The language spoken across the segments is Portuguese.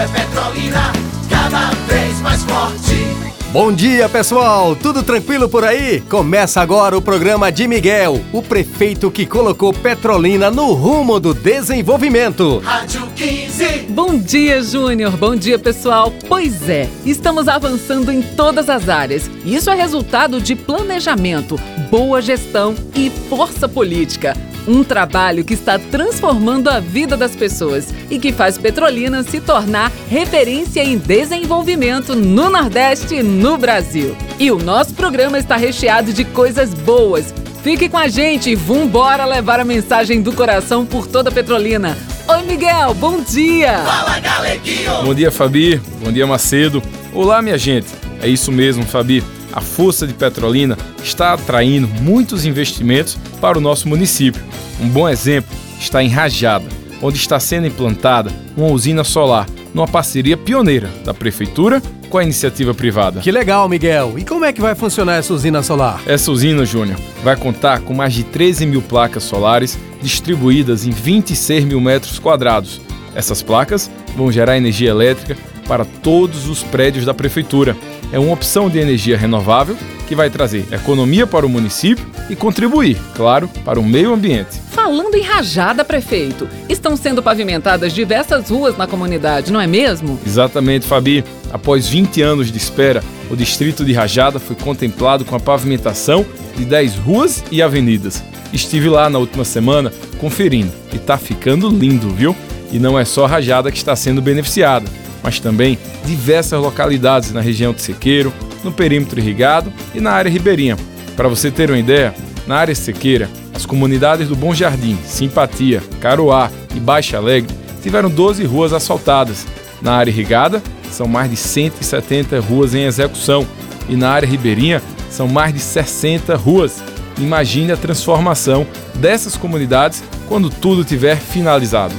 é Petrolina, cada vez mais forte. Bom dia, pessoal! Tudo tranquilo por aí? Começa agora o programa de Miguel, o prefeito que colocou Petrolina no rumo do desenvolvimento. Rádio 15. Bom dia, Júnior. Bom dia, pessoal. Pois é, estamos avançando em todas as áreas. Isso é resultado de planejamento, boa gestão e força política. Um trabalho que está transformando a vida das pessoas e que faz Petrolina se tornar referência em desenvolvimento no Nordeste e no Brasil. E o nosso programa está recheado de coisas boas. Fique com a gente e vambora levar a mensagem do coração por toda Petrolina. Oi, Miguel, bom dia! Fala, Galeguinho. Bom dia, Fabi. Bom dia, Macedo. Olá, minha gente. É isso mesmo, Fabi. A força de Petrolina está atraindo muitos investimentos para o nosso município. Um bom exemplo está em Rajada, onde está sendo implantada uma usina solar, numa parceria pioneira da prefeitura com a iniciativa privada. Que legal, Miguel! E como é que vai funcionar essa usina solar? Essa usina, Júnior, vai contar com mais de 13 mil placas solares distribuídas em 26 mil metros quadrados. Essas placas vão gerar energia elétrica para todos os prédios da prefeitura. É uma opção de energia renovável que vai trazer economia para o município e contribuir, claro, para o meio ambiente. Falando em rajada, prefeito, estão sendo pavimentadas diversas ruas na comunidade, não é mesmo? Exatamente, Fabi. Após 20 anos de espera, o distrito de Rajada foi contemplado com a pavimentação de 10 ruas e avenidas. Estive lá na última semana conferindo e tá ficando lindo, viu? E não é só Rajada que está sendo beneficiada, mas também diversas localidades na região de Sequeiro, no perímetro irrigado e na área ribeirinha. Para você ter uma ideia, na área sequeira, as comunidades do Bom Jardim, Simpatia, Caroá e Baixa Alegre tiveram 12 ruas asfaltadas. Na área irrigada, são mais de 170 ruas em execução e na área ribeirinha são mais de 60 ruas. Imagine a transformação dessas comunidades quando tudo tiver finalizado.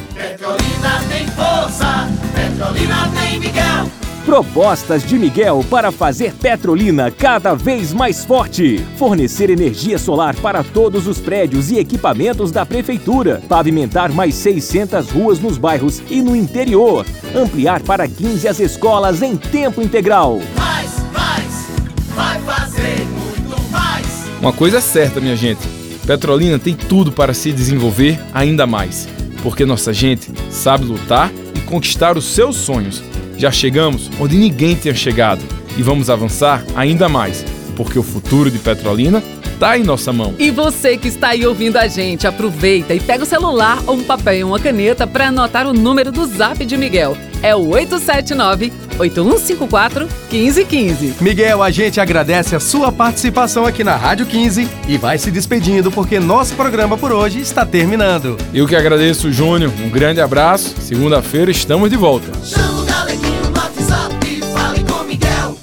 Petrolina tem Miguel. Propostas de Miguel para fazer Petrolina cada vez mais forte. Fornecer energia solar para todos os prédios e equipamentos da Prefeitura. Pavimentar mais 600 ruas nos bairros e no interior. Ampliar para 15 as escolas em tempo integral. Mais, mais, vai fazer muito mais. Uma coisa é certa, minha gente: Petrolina tem tudo para se desenvolver ainda mais, porque nossa gente sabe lutar conquistar os seus sonhos. Já chegamos onde ninguém tinha chegado e vamos avançar ainda mais, porque o futuro de Petrolina está em nossa mão. E você que está aí ouvindo a gente, aproveita e pega o celular ou um papel e uma caneta para anotar o número do Zap de Miguel. É o 879 8154 1515. Miguel, a gente agradece a sua participação aqui na Rádio 15 e vai se despedindo porque nosso programa por hoje está terminando. Eu que agradeço, Júnior. Um grande abraço. Segunda-feira estamos de volta. Chama o Galeguinho no WhatsApp e fale com Miguel.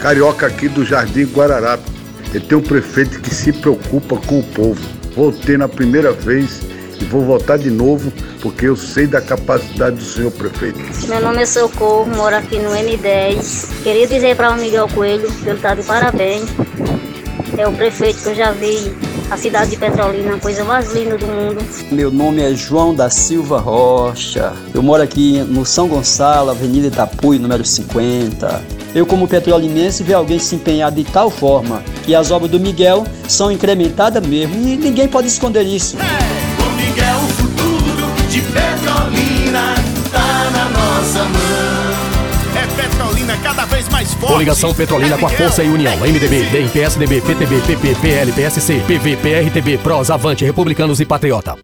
Carioca aqui do Jardim Guararapes. Ele tem um prefeito que se preocupa com o povo. Voltei na primeira vez e vou voltar de novo porque eu sei da capacidade do senhor prefeito. Meu nome é Socorro, moro aqui no M10. Queria dizer para o Miguel Coelho que ele está de parabéns. É o prefeito que eu já vi a cidade de Petrolina, a coisa mais linda do mundo. Meu nome é João da Silva Rocha. Eu moro aqui no São Gonçalo, Avenida Itapuí, número 50. Eu, como petrolinense, vi alguém se empenhar de tal forma que as obras do Miguel são incrementadas mesmo e ninguém pode esconder isso. Com forte. Coligação Petrolina com a Força e União. MDB, 15. DEM, PSDB, PTB, PP, PL, PSC, PV, PRTB, PROS, Avante, Republicanos e Patriota.